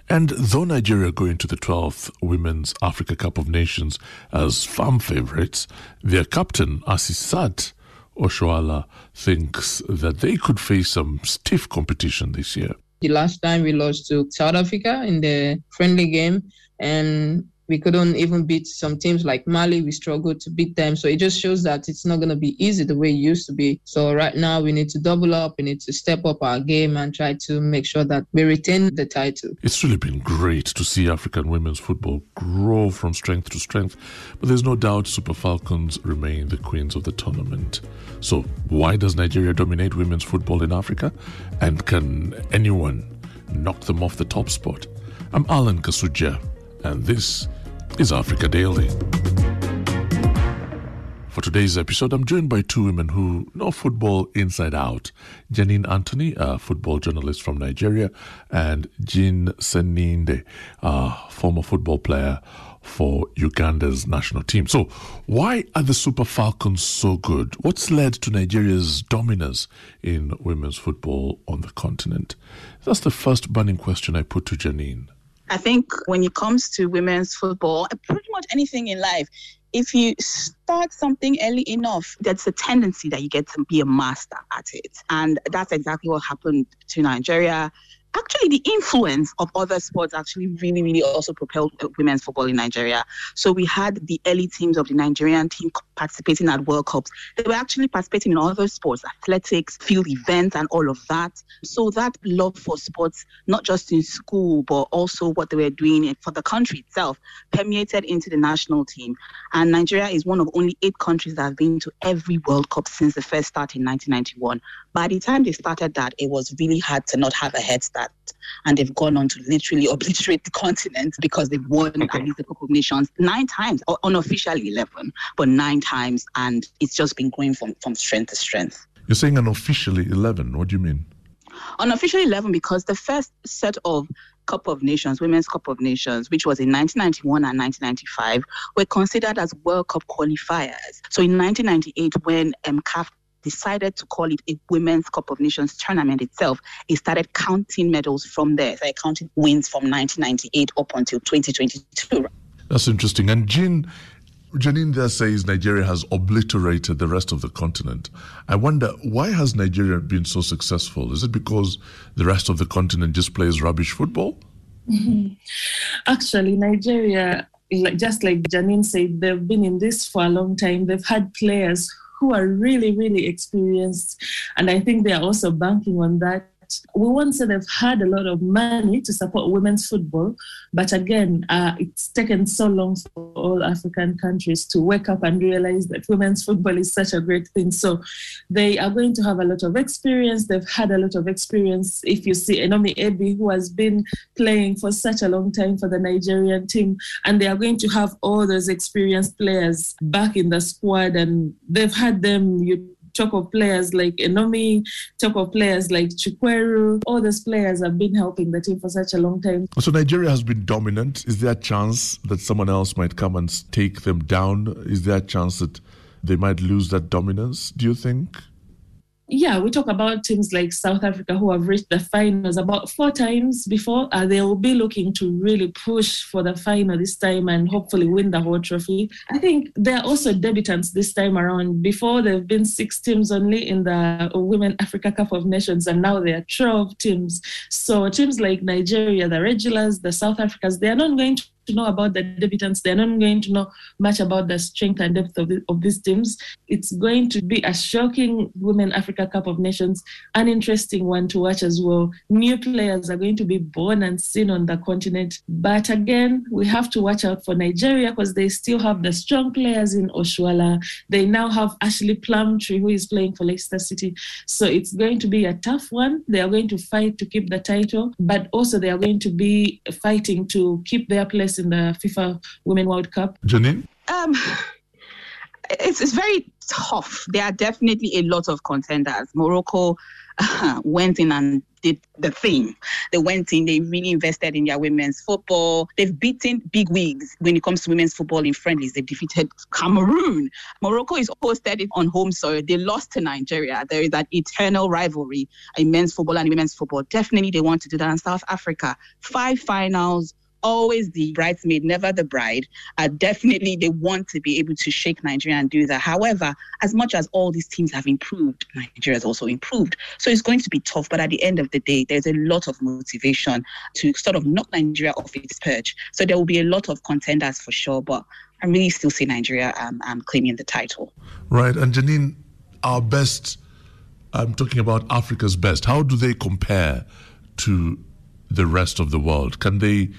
H: And though Nigeria go into the 12th Women's Africa Cup of Nations as firm favourites, their captain, Asisat Oshoala, thinks that they could face some stiff competition this year.
I: The last time we lost to South Africa in the friendly game, and we couldn't even beat some teams like Mali. We struggled to beat them. So it just shows that it's not going to be easy the way it used to be. So right now we need to double up. We need to step up our game and try to make sure that we retain the title.
H: It's really been great to see African women's football grow from strength to strength. But there's no doubt Super Falcons remain the queens of the tournament. So why does Nigeria dominate women's football in Africa? And can anyone knock them off the top spot? I'm Alan Kasujja, and this is Africa Daily. For today's episode, I'm joined by two women who know football inside out. Janine Anthony, a football journalist from Nigeria, and Jean Sseninde, a former football player for Uganda's national team. So, why are the Super Falcons so good? What's led to Nigeria's dominance in women's football on the continent? That's the first burning question I put to Janine.
J: I think when it comes to women's football, pretty much anything in life, if you start something early enough, there's a tendency that you get to be a master at it. And that's exactly what happened to Nigeria actually the influence of other sports actually really really also propelled women's football in nigeria. So we had the early teams of the nigerian team participating at world cups. They were actually participating in other sports athletics field events and all of that. So that love for sports not just in school but also what they were doing for the country itself permeated into the national team. And nigeria is one of only eight countries that have been to every world cup since the first start in 1991 by the time they started that it was really hard to not have a head start that. And they've gone on to literally obliterate the <laughs> continent because they've won at least couple of nations nine times, or unofficially 11, but nine times. And it's just been going from, from strength to strength.
H: You're saying unofficially 11. What do you mean?
J: Unofficially 11 because the first set of Cup of Nations, Women's Cup of Nations, which was in 1991 and 1995, were considered as World Cup qualifiers. So in 1998, when um, CAF decided to call it a Women's Cup of Nations tournament itself, it started counting medals from there. So counted wins from 1998 up until 2022.
H: That's interesting. And Jean, Janine there says Nigeria has obliterated the rest of the continent. I wonder why has Nigeria been so successful? Is it because the rest of the continent just plays rubbish football? <laughs>
K: Actually, Nigeria, just like Janine said, they've been in this for a long time. They've had players who are really, really experienced. And I think they are also banking on that we won't say they've had a lot of money to support women's football, but again, uh, it's taken so long for all African countries to wake up and realize that women's football is such a great thing. So they are going to have a lot of experience. They've had a lot of experience. If you see Onome Ebi, who has been playing for such a long time for the Nigerian team, and they are going to have all those experienced players back in the squad, and they've had them. You talk of players like Onome, talk of players like Chikwelu. All those players have been helping the team for such a long time.
H: So Nigeria has been dominant. Is there a chance that someone else might come and take them down? Is there a chance that they might lose that dominance, do you think?
K: Yeah, we talk about teams like South Africa who have reached the finals about four times before. Uh, they will be looking to really push for the final this time and hopefully win the whole trophy. I think they're also debutants this time around. Before, there have been six teams only in the Women Africa Cup of Nations, and now there are 12 teams. So teams like Nigeria, the regulars, the South Africans, they are not going to to know about the debutants. They're not going to know much about the strength and depth of, the, of these teams. It's going to be a shocking Women Africa Cup of Nations, an interesting one to watch as well. New players are going to be born and seen on the continent. But again, we have to watch out for Nigeria because they still have the strong players in Oshoala. They now have Ashleigh Plumptre, who is playing for Leicester City. So it's going to be a tough one. They are going to fight to keep the title, but also they are going to be fighting to keep their place in the FIFA Women World Cup?
H: Janine?
J: Um, it's, it's very tough. There are definitely a lot of contenders. Morocco uh, <laughs> went in and did the thing. They went in, they really invested in their women's football. They've beaten big wigs when it comes to women's football in friendlies. They've defeated Cameroon. Morocco is hosted on home soil. They lost to Nigeria. There is that eternal rivalry in men's football and women's football. Definitely they want to do that in South Africa. Five finals, always the bridesmaid, never the bride. Uh, definitely, they want to be able to shake Nigeria and do that. However, as much as all these teams have improved, Nigeria has also improved. So it's going to be tough. But at the end of the day, there's a lot of motivation to sort of knock Nigeria off its perch. So there will be a lot of contenders for sure. But I really still see Nigeria um, um, claiming the title.
H: Right. And Janine, our best, I'm talking about Africa's best. How do they compare to the rest of the world? Can they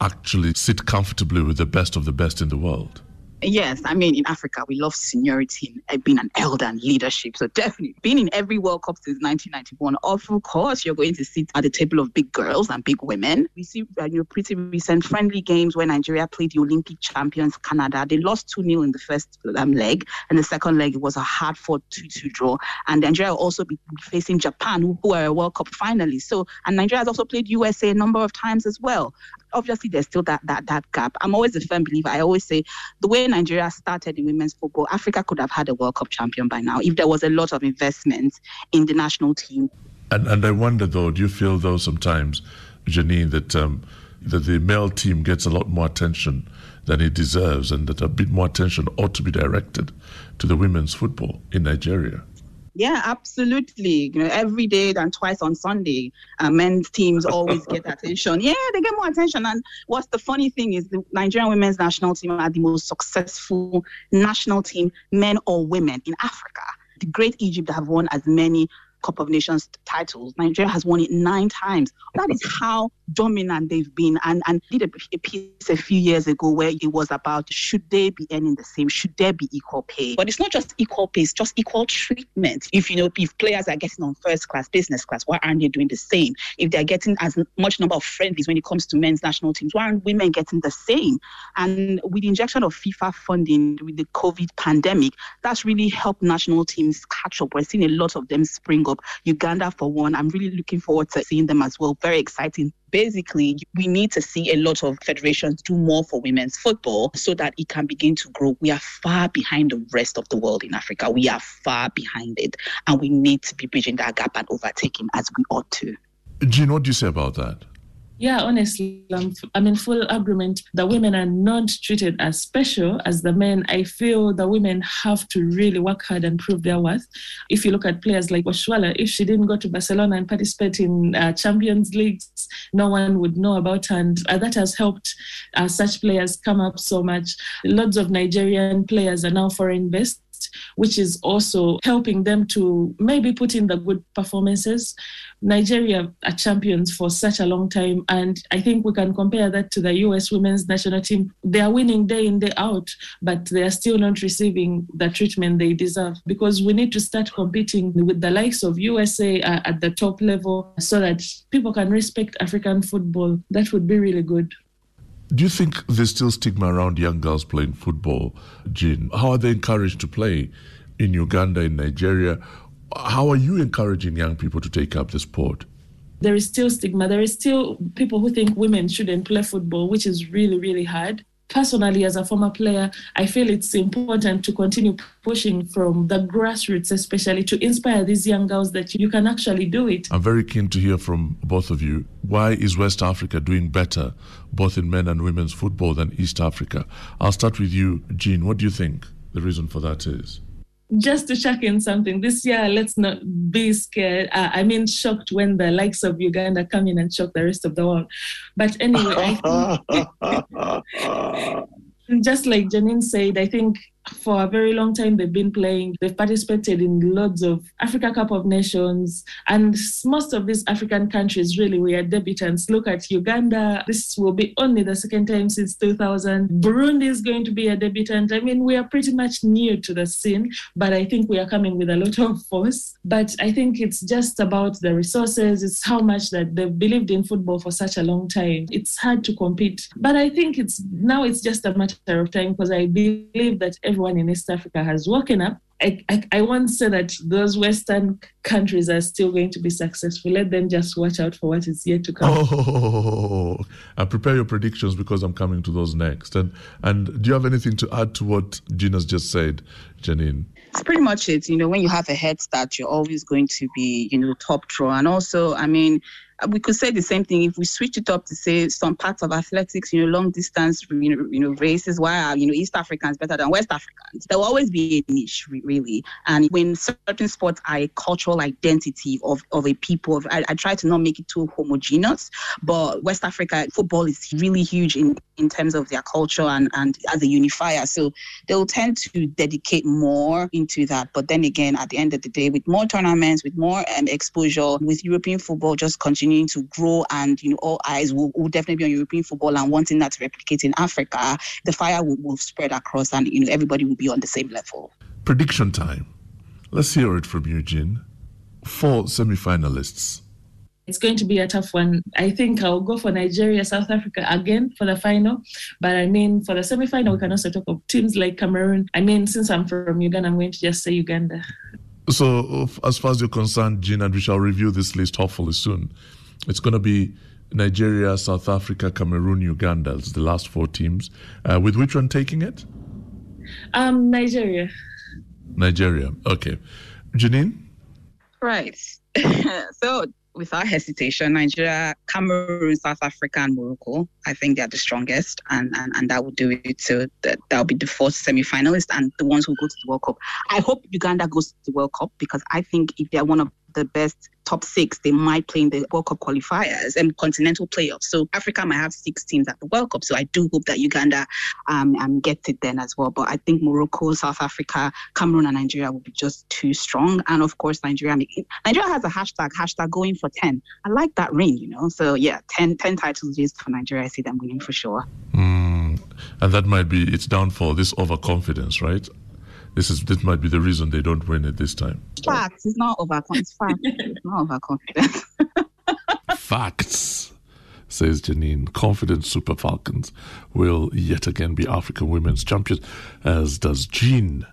H: actually sit comfortably with the best of the best in the world?
J: Yes, I mean, in Africa, we love seniority and being an elder and leadership. So definitely being in every World Cup since 1991, of course, you're going to sit at the table of big girls and big women. We see uh, know, pretty recent friendly games where Nigeria played the Olympic champions Canada. They lost 2 0 in the first um, leg, and the second leg was a hard fought 2 2 draw. And Nigeria will also be facing Japan, who, who are a World Cup finalist. So, and Nigeria has also played USA a number of times as well obviously there's still that that that gap. I'm always a firm believer. I always say the way Nigeria started in women's football, Africa could have had a World Cup champion by now if there was a lot of investment in the national team.
H: And and I wonder though, do you feel though sometimes, Janine, that um, that the male team gets a lot more attention than it deserves, and that a bit more attention ought to be directed to the women's football in Nigeria?
J: Yeah, absolutely. You know, every day and twice on Sunday, uh, men's teams always get <laughs> attention. Yeah, they get more attention. And what's the funny thing is the Nigerian women's national team are the most successful national team, men or women, in Africa. The great Egypt have won as many Cup of Nations titles. Nigeria has won it nine times. That is <laughs> how dominant they've been. And and did a, a, piece a few years ago where it was about should they be earning the same? Should there be equal pay? But it's not just equal pay; it's just equal treatment. If you know if players are getting on first class, business class, why aren't they doing the same? If they're getting as much number of friendlies when it comes to men's national teams, why aren't women getting the same? And with the injection of FIFA funding with the COVID pandemic, that's really helped national teams catch up. We're seeing a lot of them spring up Uganda for one. I'm really looking forward to seeing them as well. Very exciting. Basically, we need to see a lot of federations do more for women's football so that it can begin to grow. We are far behind the rest of the world in Africa. We are far behind it. And we need to be bridging that gap and overtaking as we ought to.
H: Jean, what do you say about that?
K: Yeah, honestly, I'm, I'm in full agreement. The women are not treated as special as the men. I feel the women have to really work hard and prove their worth. If you look at players like Oshoala, if she didn't go to Barcelona and participate in uh, Champions Leagues, no one would know about her. And uh, that has helped uh, such players come up so much. Lots of Nigerian players are now foreign based which is also helping them to maybe put in the good performances. Nigeria are champions for such a long time, and I think we can compare that to the US women's national team. They are winning day in, day out, but they are still not receiving the treatment they deserve because we need to start competing with the likes of USA uh, at the top level so that people can respect African football. That would be really good.
H: Do you think there's still stigma around young girls playing football, Jean? How are they encouraged to play in Uganda, in Nigeria? How are you encouraging young people to take up the sport?
K: There is still stigma. There is still people who think women shouldn't play football, which is really, really hard personally, as a former player, I feel it's important to continue pushing from the grassroots, especially to inspire these young girls that you can actually do it.
H: I'm very keen to hear from both of you. Why is West Africa doing better, both in men and women's football, than East Africa? I'll start with you, Jean. What do you think the reason for that is?
K: Just to check in something this year let's not be scared. Uh, i mean shocked when the likes of uganda come in and shock the rest of the world. But anyway <laughs> <laughs> just like janine said i think for a very long time they've been playing. They've participated in loads of Africa Cup of Nations, and most of these African countries really were debutants. Look at Uganda. This will be only the second time since 2000. Burundi is going to be a debutant. I mean, we are pretty much new to the scene, but I think we are coming with a lot of force. But I think it's just about the resources. It's how much that they've believed in football for such a long time. It's hard to compete, but I think it's now it's just a matter of time because I believe that every everyone in East Africa has woken up. I, I, I won't say that those Western countries are still going to be successful. Let them just watch out for what is yet to come.
H: Oh, and prepare your predictions because I'm coming to those next. And and do you have anything to add to what Gina's just said, Janine?
J: It's pretty much it. You know, when you have a head start, you're always going to be, you know, top draw. And also, I mean, we could say the same thing if we switch it up to say some parts of athletics, you know, long distance, you know, you know, races. Why are you know East Africans better than West Africans? There will always be a niche, really. And when certain sports are a cultural identity of, of a people, I, I try to not make it too homogeneous. But West Africa football is really huge in in terms of their culture and and as a unifier. So they'll tend to dedicate more into that. But then again, at the end of the day, with more tournaments, with more um, exposure, with European football just continuing to grow, and you know, all eyes will, will definitely be on European football and wanting that to replicate in Africa, the fire will, will spread across, and you know, everybody will be on the same level.
H: Prediction time. Let's hear it from Eugene. Four semi-finalists.
K: It's going to be a tough one. I think I'll go for Nigeria, South Africa again for the final. But I mean, for the semi final, we can also talk of teams like Cameroon. I mean, since I'm from Uganda, I'm going to just say Uganda.
H: So, uh, as far as you're concerned, Jean, and we shall review this list hopefully soon, it's going to be Nigeria, South Africa, Cameroon, Uganda. It's the last four teams. Uh, with which one taking it?
K: Um, Nigeria.
H: Nigeria. Okay. Janine?
J: Right. <laughs> so without hesitation, Nigeria, Cameroon, South Africa, and Morocco. I think they are the strongest, and and, and that will do it. So that that'll be the fourth semi-finalist and the ones who go to the World Cup. I hope Uganda goes to the World Cup because I think if they're one of the best top six, they might play in the World Cup qualifiers and continental playoffs. So Africa might have six teams at the World Cup. So I do hope that Uganda um, um, gets it then as well. But I think Morocco, South Africa, Cameroon, and Nigeria will be just too strong. And of course, Nigeria Nigeria has a hashtag, hashtag going for 10. I like that ring, you know. So yeah, 10, 10 titles used for Nigeria. I see them winning for sure.
H: Mm, and that might be its downfall, this overconfidence, right? This is this might be the reason they don't win it this time.
J: Facts. It's not overconfidence. Facts. it's not overconfidence. <laughs>
H: Facts. Says Janine. Confident Super Falcons will yet again be African women's champions, as does Jean.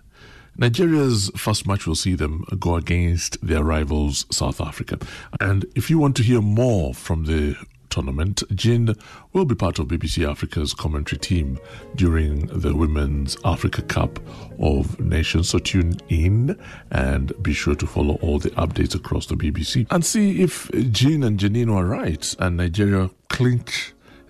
H: Nigeria's first match will see them go against their rivals South Africa. And if you want to hear more from the tournament, will be part of BBC Africa's commentary team during the Women's Africa Cup of Nations. So tune in and be sure to follow all the updates across the BBC and see if Jean and Janine were right and Nigeria clinch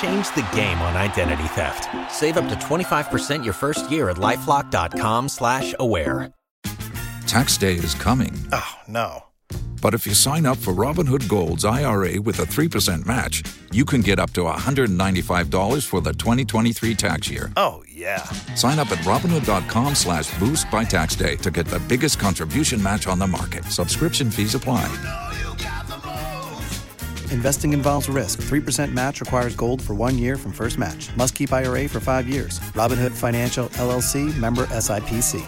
L: Change the game on identity theft. Save up to 25% your first year at LifeLock.com slash aware.
M: Tax day is coming.
N: Oh, no.
M: But if you sign up for Robinhood Gold's IRA with a 3% match, you can get up to $195 for the 2023 tax year.
N: Oh, yeah.
M: Sign up at Robinhood.com slash boost by tax day to get the biggest contribution match on the market. Subscription fees apply.
O: Investing involves risk. 3% match requires gold for one year from first match. Must keep IRA for five years. Robinhood Financial LLC member SIPC.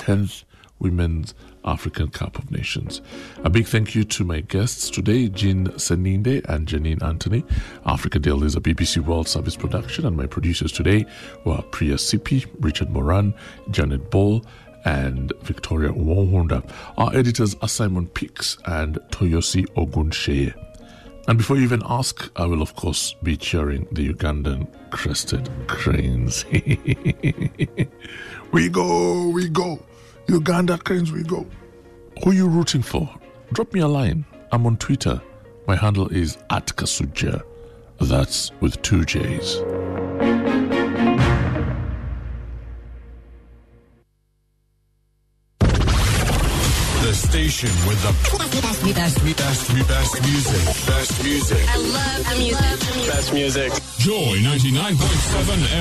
H: 10th Women's African Cup of Nations. A big thank you to my guests today, Jean Sseninde and Janine Anthony. Africa Daily is a BBC World Service production, and my producers today were Priya Sippy, Richard Moran, Janet Ball, and Victoria Wonhunda. Our editors are Simon Peaks and Toyosi Ogunseye. And before you even ask, I will of course be cheering the Ugandan crested cranes. <laughs> we go, we go. Uganda cranes, we go. Who are you rooting for? Drop me a line. I'm on Twitter. My handle is at Kasujja. That's with two J's.
P: Station with the best, best, best, best music. Best music.
Q: I love the music.
P: Best music. Joy 99.7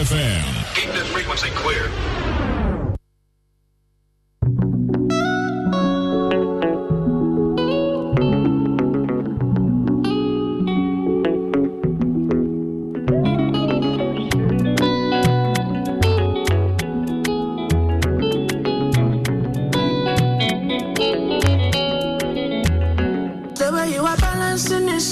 P: FM.
R: Keep this frequency clear.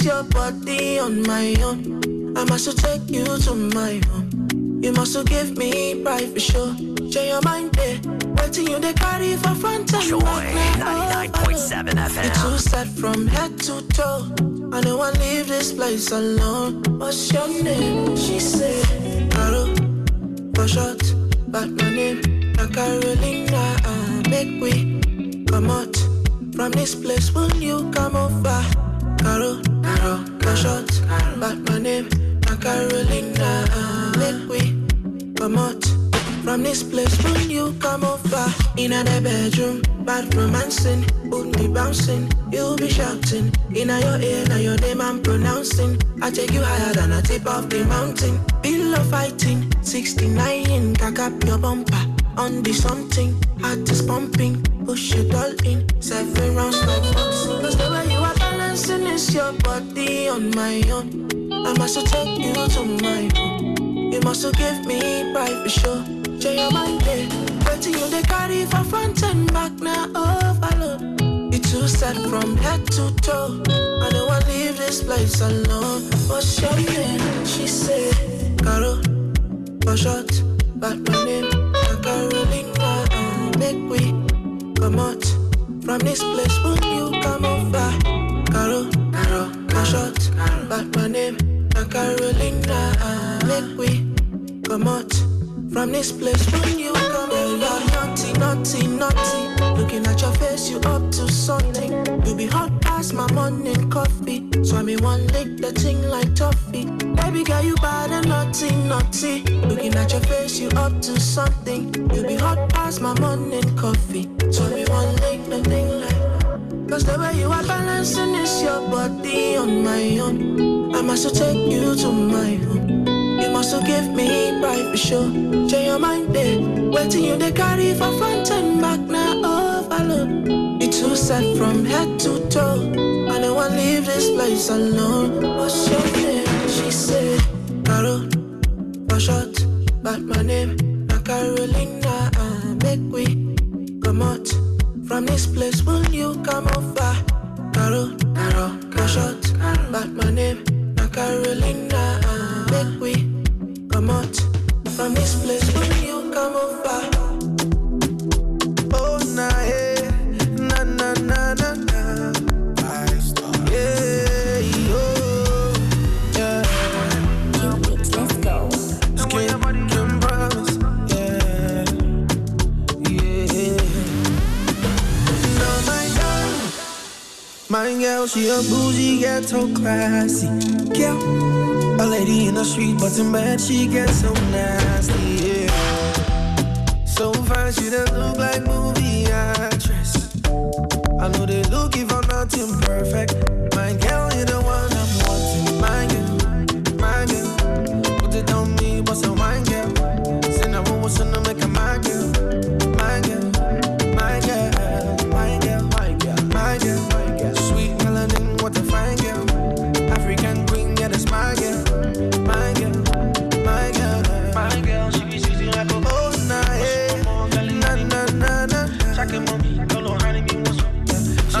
S: Your body on my own. I must take you to my home. You must give me pride for sure. Share your mind there. Waiting you they carry for front and
N: Joy
S: back.
N: 99.7 FM.
S: You two set from head to toe. I don't want to leave this place alone. What's your name? She said, Carol, for short, but my name, Carolina. Uh, make we come out from this place. Will you come over? Carol, Carol, for short, but my name, like Carolina. Make we out from this place. when you come over? In the bedroom, bad romancing, would be bouncing. You'll be shouting in your ear, now your name I'm pronouncing. I take you higher than a tip of the mountain. Pillow fighting, 69 in, cock up your bumper. On the something, heart is pumping. Push it all in, seven rounds. Cause the way you are balancing is your body on my own. I must take you to my home. You must give me pride for sure. Share your mind. Waiting you they carry for front and back now overload. You two set from head to toe. I don't want leave this place alone. What's your name? She said, Carol, for short, but my name, Carolina. Uh, make we come out from this place. Will you come over? Carol, Carol, for but my name, not Carolina. Uh, make we come out from this place. when you come over? You're naughty, naughty, naughty. Looking at your face, you up to something. You be hot past my morning coffee. So I mean one lick the thing like toffee. Baby girl, you bad and naughty, naughty. Looking at your face, you up to something. You be hot past my morning coffee. So I mean one lick the thing like. Cause the way you are balancing is your body on my own. I must take you to my home. You must give me pride for sure. Share your mind there. Waiting you they carry for front and back now overload. You two set from head to toe. I don't want to leave this place alone. What's your name? She said, Carol, for short, but my name, not Carolina. Uh, make we come out from this place. Will you come over? Carol, Carol, for short, but my name, not Carolina. Make we come out from this place. Will you come over?
Q: Oh, nah, yeah. My girl, she a bougie, ghetto classy. Girl. A lady in the street, but in bed she gets so nasty, yeah. So fine, she don't look like movie actress. I know they looking for nothing perfect.